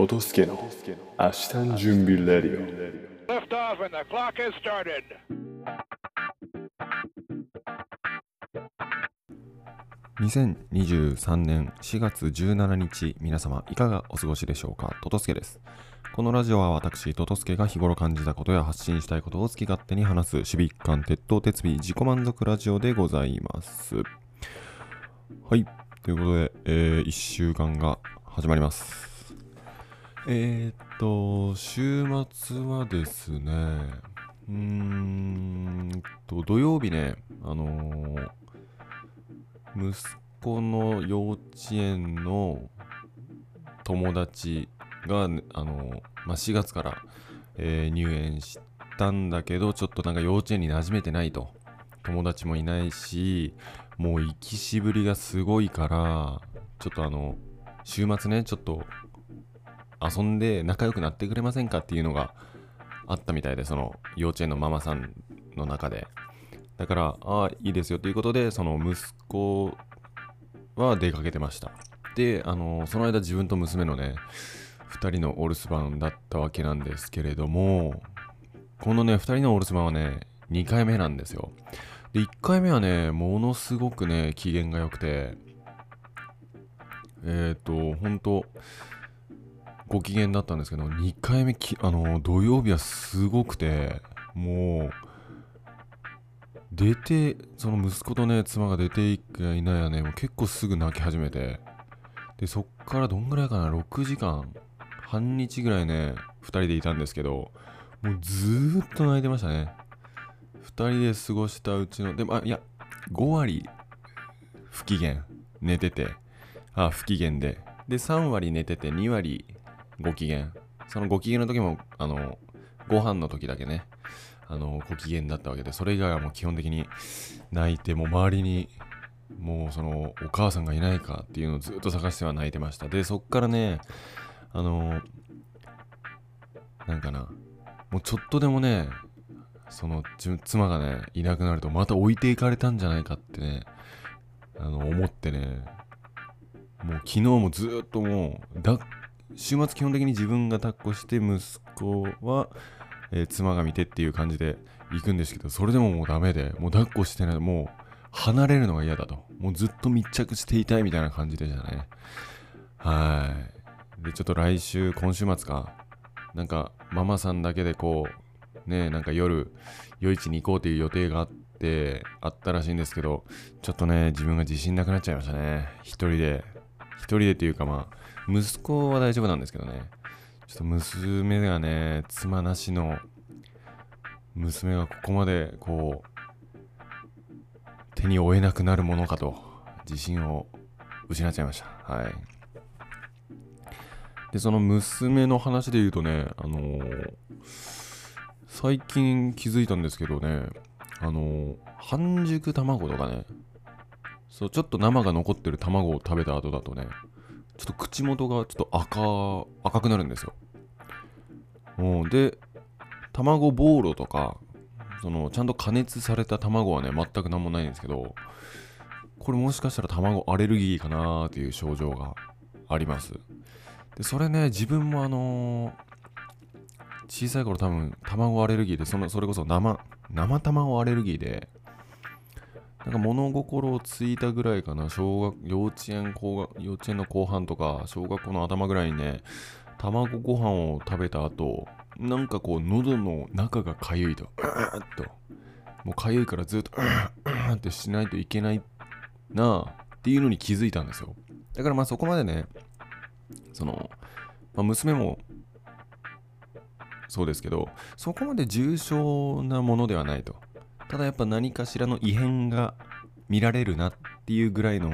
トトスケの明日の準備レディオ。Lift off and the clock has started. 2023年4月17日皆様いかがお過ごしでしょうか？トトスケです。このラジオは私トトスケが日頃感じたことや発信したいことを好き勝手に話す守備一貫鉄頭鉄尾自己満足ラジオでございます。はい。ということで、えー、1週間が始まりますえー、っと週末はですねうーんと土曜日ねあのー息子の幼稚園の友達が、あのまあ、4月から、えー入園したんだけどちょっとなんか幼稚園に馴染めてないと。友達もいないしもう行きしぶりがすごいからちょっとあの週末ねちょっと遊んで仲良くなってくれませんかっていうのがあったみたいでその幼稚園のママさんの中でだから、ああ、いいですよということで、その息子は出かけてました。で、あの、その間自分と娘のね、2人のお留守番だったわけなんですけれども、このね、2人のお留守番はね、2回目なんですよ。で、1回目はね、ものすごくね、機嫌が良くて、えっ、ー、と、ほんと、ご機嫌だったんですけど、2回目き、あの、土曜日はすごくて、もう、出て、その息子とね、妻が出ていくやいないやね、もう結構すぐ泣き始めて、で、そっからどんぐらいかな、6時間、半日ぐらいね、2人でいたんですけど、もうずーっと泣いてましたね。2人で過ごしたうちの、でも、あ、いや、5割不機嫌、寝てて、あ、不機嫌で、で、3割寝てて、2割ご機嫌。そのご機嫌の時も、あの、ご飯の時だけね、あのご機嫌だったわけでそれ以外はもう基本的に泣いてもう周りにもうそのお母さんがいないかっていうのをずっと探しては泣いてましたでそっからねあのなんかなもうちょっとでもねその妻がねいなくなるとまた置いていかれたんじゃないかってねあの思ってねもう昨日もずっともうだ週末基本的に自分が抱っこして息子はえー妻が見てっていう感じで行くんですけど、それでももうダメで、もう抱っこしてない、もう離れるのが嫌だと。もうずっと密着していたいみたいな感じでしたね。はい。で、ちょっと来週、今週末か、なんかママさんだけでこう、ね、なんか夜、夜市に行こうという予定があって、あったらしいんですけど、ちょっとね、自分が自信なくなっちゃいましたね。一人で。一人でっていうかまあ、息子は大丈夫なんですけどね。ちょっと娘がね、妻なしの娘がここまでこう、手に負えなくなるものかと、自信を失っちゃいました。はい。で、その娘の話で言うとね、あのー最近気づいたんですけどね、あのー半熟卵とかね、そう、ちょっと生が残ってる卵を食べた後だとね、ちょっと口元がちょっと赤、赤くなるんですよ。うん、で、卵ボーロとか、その、ちゃんと加熱された卵はね、全くなんもないんですけど、これもしかしたら卵アレルギーかなーっていう症状があります。で、それね、自分もあのー小さい頃多分卵アレルギーで、その、それこそ生、生卵アレルギーで、なんか物心をついたぐらいかな、小学、幼稚園、高学、幼稚園の後半とか、小学校の頭ぐらいにね、卵ご飯を食べた後、なんかこう、喉の中がかゆいと、うーっと、もうかゆいからずっと、うーうーってしないといけないなあっていうのに気づいたんですよ。だからまあそこまでね、その、まあ、娘もそうですけど、そこまで重症なものではないと。ただやっぱ何かしらの異変が見られるなっていうぐらいの、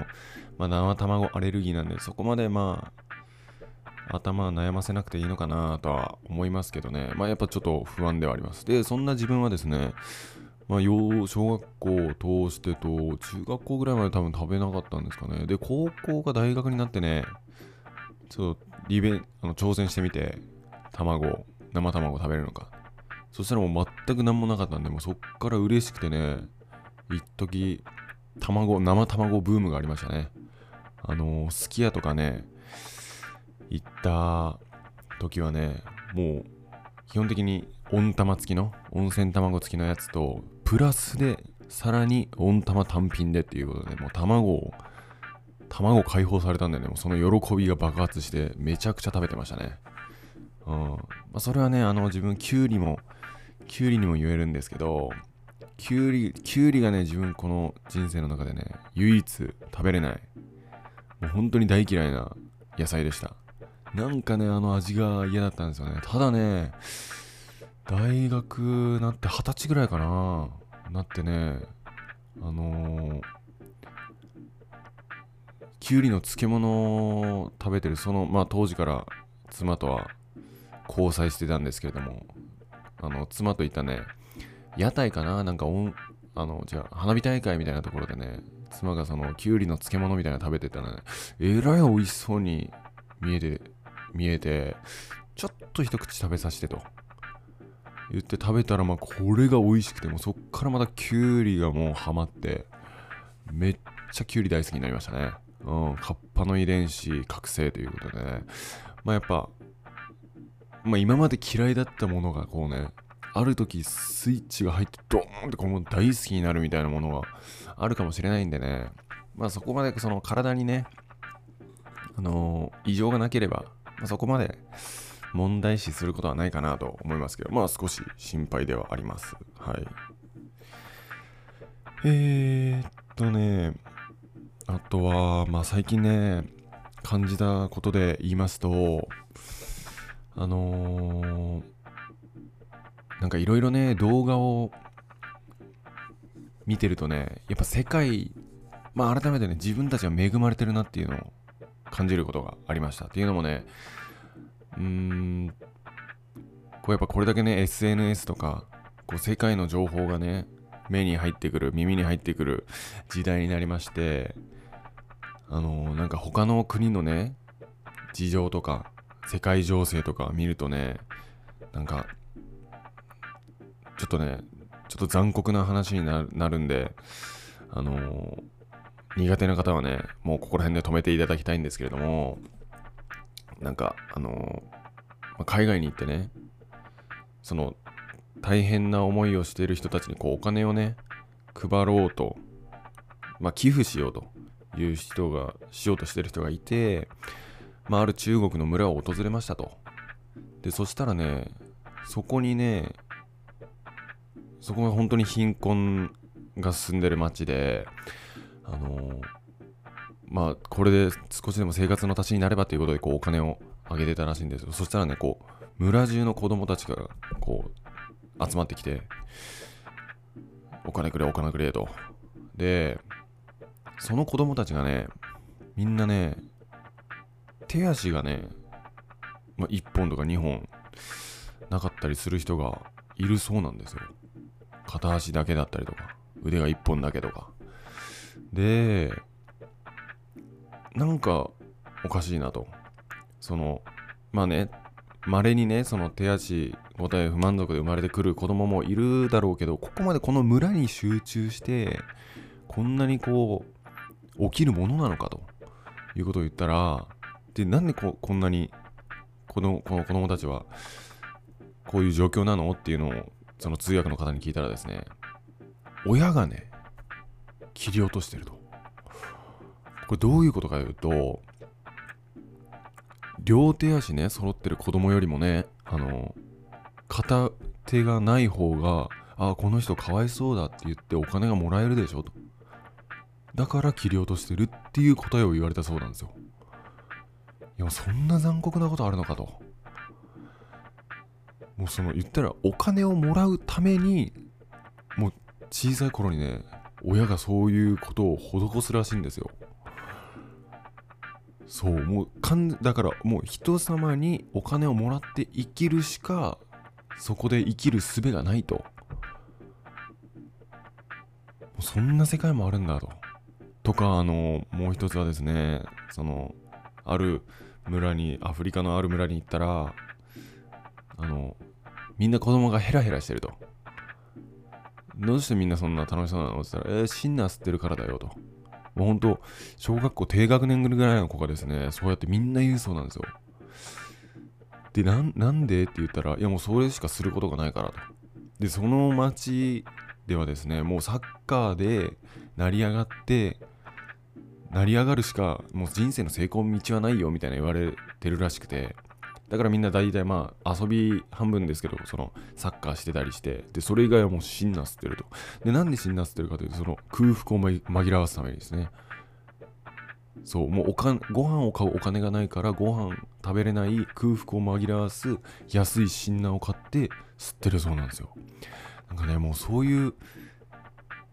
まあ、生卵アレルギーなんで、そこまでまあ、頭悩ませなくていいのかなとは思いますけどね。まあやっぱちょっと不安ではあります。で、そんな自分はですね、まあ、幼小学校を通してと、中学校ぐらいまで多分食べなかったんですかね。で、高校が大学になってね、ちょっとリベ、あの挑戦してみて、卵、生卵食べれるのか。そしたらもう全く何もなかったんで、もうそっから嬉しくてね、一時卵、生卵ブームがありましたね。あのー、すき家とかね、行った時はねもう基本的に温玉付きの温泉卵付きのやつとプラスでさらに温玉単品でっていうことでもう卵を卵解放されたんでねもうその喜びが爆発してめちゃくちゃ食べてましたねうん。まあ、それはねあの自分キュウリもキュウリにも言えるんですけどキュウリキュウリがね自分この人生の中でね唯一食べれない。もう本当に大嫌いな野菜でした。なんかねあの味が嫌だったんですよね。ただね大学なって二十歳ぐらいかななってねあのー、きゅうりの漬物を食べてるそのまあ当時から妻とは交際してたんですけれどもあの妻といったね屋台かな？なんかおんあのじゃ花火大会みたいなところでね妻がそのきゅうりの漬物みたいなの食べてたらね。えらい美味しそうに見えて見えてちょっと一口食べさせてと。言って食べたらまあこれが美味しくてもうそっからまたきゅうりがもうハマってめっちゃきゅうり大好きになりましたね。うんカッパの遺伝子覚醒ということでね。まあやっぱまあ今まで嫌いだったものがこうねある時スイッチが入ってドーンってこの大好きになるみたいなものがあるかもしれないんでね。まあそこまでその体にねあのー異常がなければ、まあ、そこまで問題視することはないかなと思いますけどまあ少し心配ではあります。はい。えー、っとねあとはまあ最近ね感じたことで言いますとあのーなんかいろいろね動画を見てるとねやっぱ世界まあ改めてね自分たちは恵まれてるなっていうのを感じることがありました。っていうのもねうーんこうやっぱこれだけね SNS とかこう世界の情報がね目に入ってくる耳に入ってくる時代になりましてあのーなんか他の国のね事情とか世界情勢とか見るとねなんかちょっとねちょっと残酷な話になるんであのー苦手な方はねもうここら辺で止めていただきたいんですけれどもなんかあのーま海外に行ってねその大変な思いをしている人たちにこうお金をね配ろうとまあ寄付しようという人がしようとしてる人がいてまあ、ある中国の村を訪れましたと。で、そしたらね、そこにね、そこが本当に貧困が進んでる町で、あのまあ、これで少しでも生活の足しになればということで、こう、お金をあげてたらしいんですよ。そしたらね、こう、村中の子供たちが、こう、集まってきて、お金くれ、お金くれと。で、その子供たちがね、みんなね、手足がね、まあ、1本とか2本なかったりする人がいるそうなんですよ。片足だけだったりとか、腕が1本だけとか。で、なんかおかしいなと。その、まあね、稀にね、その手足ご体不満足で生まれてくる子供もいるだろうけど、ここまでこの村に集中して、こんなにこう、起きるものなのかということを言ったら、で、なんでここんなにこのこの子供たちはこういう状況なのっていうのをその通訳の方に聞いたらですね、親がね、切り落としてると。これどういうことかというと、両手足ね、揃ってる子供よりもね、あの、片手がない方が、あ、この人かわいそうだって言ってお金がもらえるでしょと。だから切り落としてるっていう答えを言われたそうなんですよ。いや、そんな残酷なことあるのかと。もうその言ったらお金をもらうために、もう小さい頃にね、親がそういうことを施すらしいんですよ。そう、もうかん、だからもう人様にお金をもらって生きるしか、そこで生きる術がないと。そんな世界もあるんだと。とか、あの、もう一つはですね、その、ある村に、アフリカのある村に行ったら、あの、みんな子供がヘラヘラしてると。どうしてみんなそんな楽しそうなの？って言ったら、えー、シンナー吸ってるからだよと。もうほんと、小学校低学年ぐらいの子がですね、そうやってみんな言うそうなんですよ。でなんなんでって言ったらいやもうそれしかすることがないからとでその町ではですねもうサッカーで成り上がって成り上がるしかもう人生の成功の道はないよみたいな言われてるらしくて。だからみんな大体まあ遊び半分ですけどそのサッカーしてたりしてでそれ以外はもうシンナー吸ってると。でなんでシンナー吸ってるかというとその空腹を紛らわすためにですね。そうもうおかんご飯を買うお金がないからご飯食べれない空腹を紛らわす安いシンナーを買って吸ってるそうなんですよ。なんかねもうそういう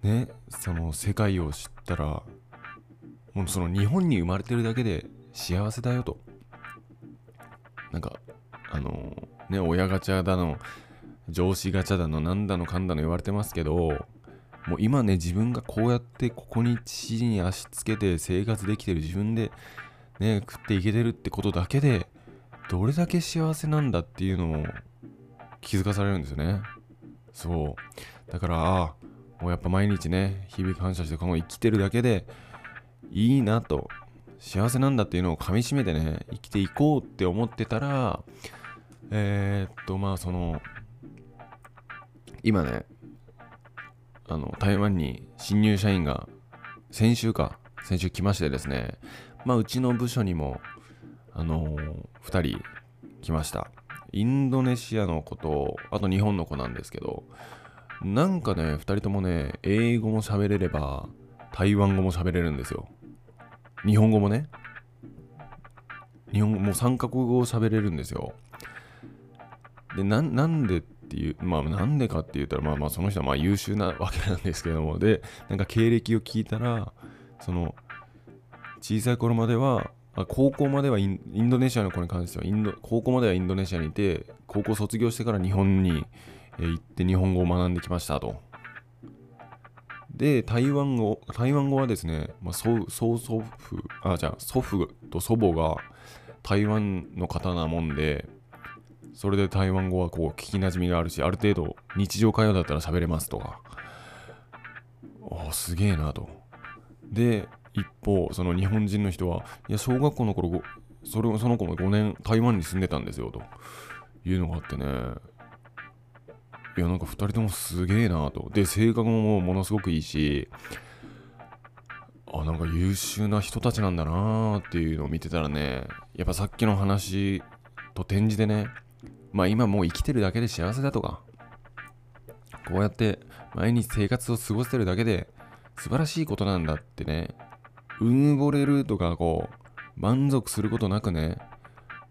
ねその世界を知ったらもうその日本に生まれてるだけで幸せだよと。なんかあのね親ガチャだの上司ガチャだのなんだのかんだの言われてますけどもう今ね自分がこうやってここに地に足つけて生活できてる自分でね食っていけてるってことだけでどれだけ幸せなんだっていうのを気づかされるんですよね。そう。だからああもうやっぱ毎日ね日々感謝してこの生きてるだけでいいなと。幸せなんだっていうのをかみしめてね生きていこうって思ってたらえー、っとまあその今ねあの台湾に新入社員が先週か先週来ましてですねまあうちの部署にもあのー、2人来ました。インドネシアの子とあと日本の子なんですけどなんかね2人ともね英語も喋れれば台湾語も喋れるんですよ。日本語もね。日本語も3カ国語を喋れるんですよ。でなんでっていうまあなんでかって言ったらまあまあその人はまあ優秀なわけなんですけども。でなんか経歴を聞いたらその小さい頃まではあ高校まではインインドネシアの子に関してはインド高校まではインドネシアにいて高校卒業してから日本にえ行って日本語を学んできましたと。で台湾語台湾語はですね、まあ、曽曽祖父あじゃあ祖父と祖母が台湾の方なもんでそれで台湾語はこう聞きなじみがあるしある程度日常会話だったら喋れますとか。おすげえなと。で一方その日本人の人はいや小学校の頃それその子も5年台湾に住んでたんですよというのがあってね。いやなんか2人ともすげえなと。で性格もものすごくいいしあなんか優秀な人たちなんだなーっていうのを見てたらねやっぱさっきの話と転じてねまあ今もう生きてるだけで幸せだとかこうやって毎日生活を過ごしてるだけで素晴らしいことなんだってねうぬぼれるとかこう満足することなくね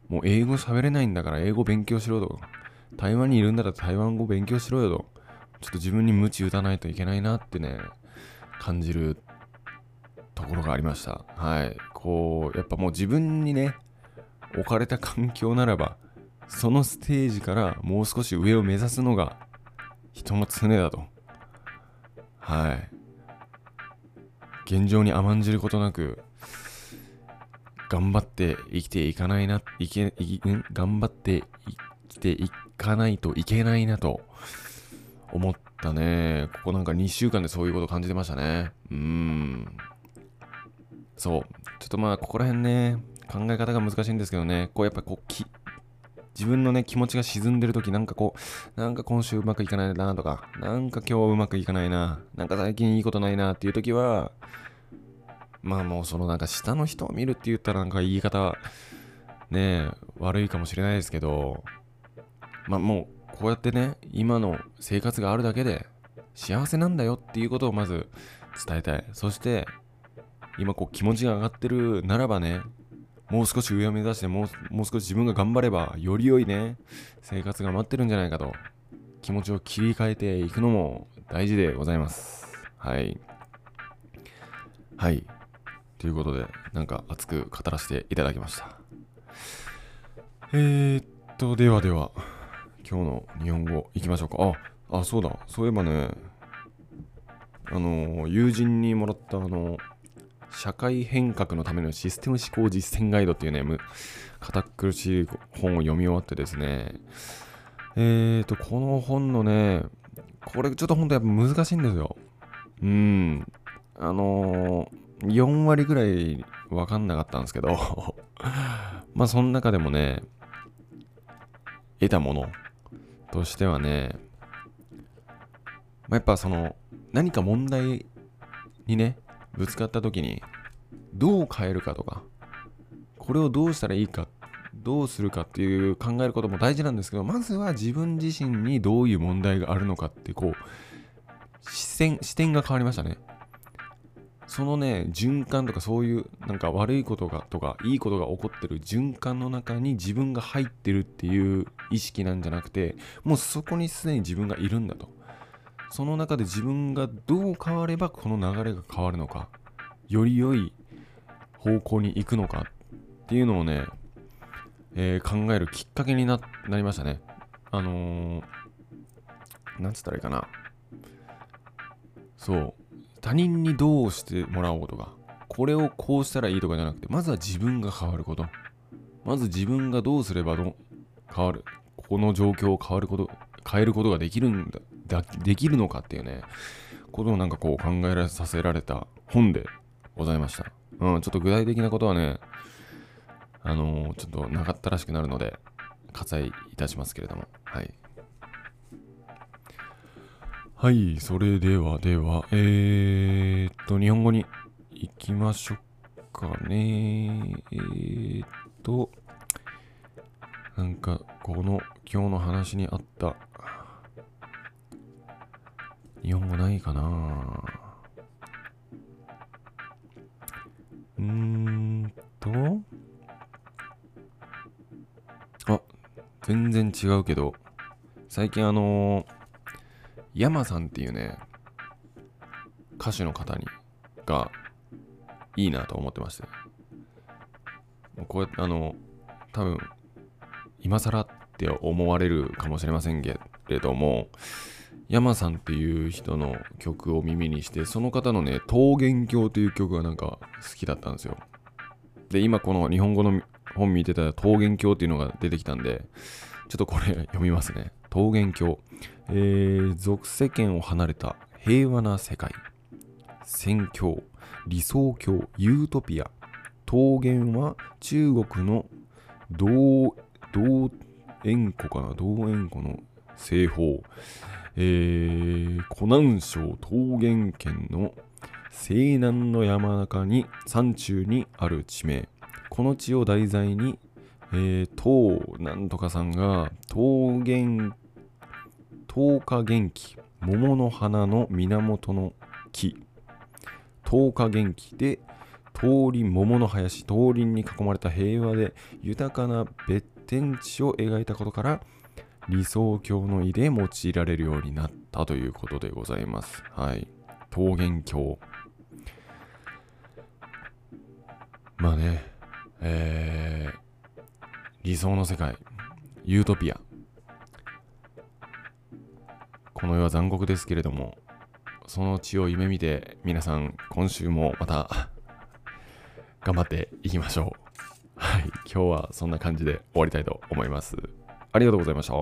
もう英語喋れないんだから英語勉強しろとか台湾にいるんだら台湾語勉強しろよと。ちょっと自分に鞭打たないといけないなってね感じるところがありました。はい。こうやっぱもう自分にね置かれた環境ならばそのステージからもう少し上を目指すのが人の常だと。はい。現状に甘んじることなく頑張って生きていかないな、いけ、いん頑張って生きていかないといけないなと思ったね。ここなんか2週間でそういうこと感じてましたね。うーん。そう。ちょっとまあ、ここら辺ね、考え方が難しいんですけどね、こうやっぱこう、き自分のね、気持ちが沈んでる時なんかこう、なんか今週うまくいかないなとか、なんか今日うまくいかないな、なんか最近いいことないなっていう時は、まあもうそのなんか下の人を見るって言ったらなんか言い方ね悪いかもしれないですけどまあもうこうやってね今の生活があるだけで幸せなんだよっていうことをまず伝えたい。そして今こう気持ちが上がってるならばねもう少し上を目指してもうもう少し自分が頑張ればより良いね生活が待ってるんじゃないかと気持ちを切り替えていくのも大事でございます。はい。はい。ということで、なんか熱く語らせていただきました。えー、っと、ではでは、今日の日本語いきましょうか。あ、あ、そうだ。そういえばね、あの、友人にもらった、あの、社会変革のためのシステム思考実践ガイドっていうね、堅苦しい本を読み終わってですね、えーと、この本のね、これちょっと本当やっぱ難しいんですよ。うん。あのー4割ぐらい分かんなかったんですけど まあその中でもね得たものとしてはね、まあ、やっぱその何か問題にねぶつかった時にどう変えるかとかこれをどうしたらいいかどうするかっていう考えることも大事なんですけどまずは自分自身にどういう問題があるのかってこう視線視点が変わりましたね。そのね循環とかそういうなんか悪いことがとかいいことが起こってる循環の中に自分が入ってるっていう意識なんじゃなくてもうそこにすでに自分がいるんだと。その中で自分がどう変わればこの流れが変わるのかより良い方向に行くのかっていうのをね、えー考えるきっかけになりましたね。あのー、なんつったらいいかな。そう。他人にどうしてもらおうとかこれをこうしたらいいとかじゃなくてまずは自分が変わること。まず自分がどうすればど変わるこの状況を変わること変えることができるんだだできるのかっていうねことをなんかこう考えさせられた本でございました。うんちょっと具体的なことはねあのーちょっとなかったらしくなるので割愛いたしますけれども。はい。はい、それではでは、えー、っと、日本語に行きましょうかね。えー、っと、なんか、この今日の話にあった、日本語ないかなうーんと、あ、全然違うけど、最近あのーヤマさんっていうね、歌手の方に、が、いいなと思ってまして。こうやって、あの、多分、今更って思われるかもしれませんけれども、ヤマさんっていう人の曲を耳にして、その方のね、桃源郷という曲がなんか好きだったんですよ。で、今この日本語の本見てたら桃源郷っていうのが出てきたんで、ちょっとこれ読みますね。桃源郷。えー、俗世間を離れた平和な世界。宣教、理想郷、ユートピア。桃源は中国の同、同縁湖かな同縁湖の西方。えー、湖南省桃源県の西南の山中に山中にある地名。この地を題材にえー、唐なんとかさんが桃源桃花元気桃の花の源の木。桃花元気で桃林桃の林桃林に囲まれた平和で豊かな別天地を描いたことから理想郷の意で用いられるようになったということでございます。はい。桃源郷。まあねえー理想の世界、ユートピア。の世は残酷ですけれども、その血を夢見て、皆さん、今週もまた、頑張っていきましょう。はい、今日はそんな感じで終わりたいと思います。ありがとうございました。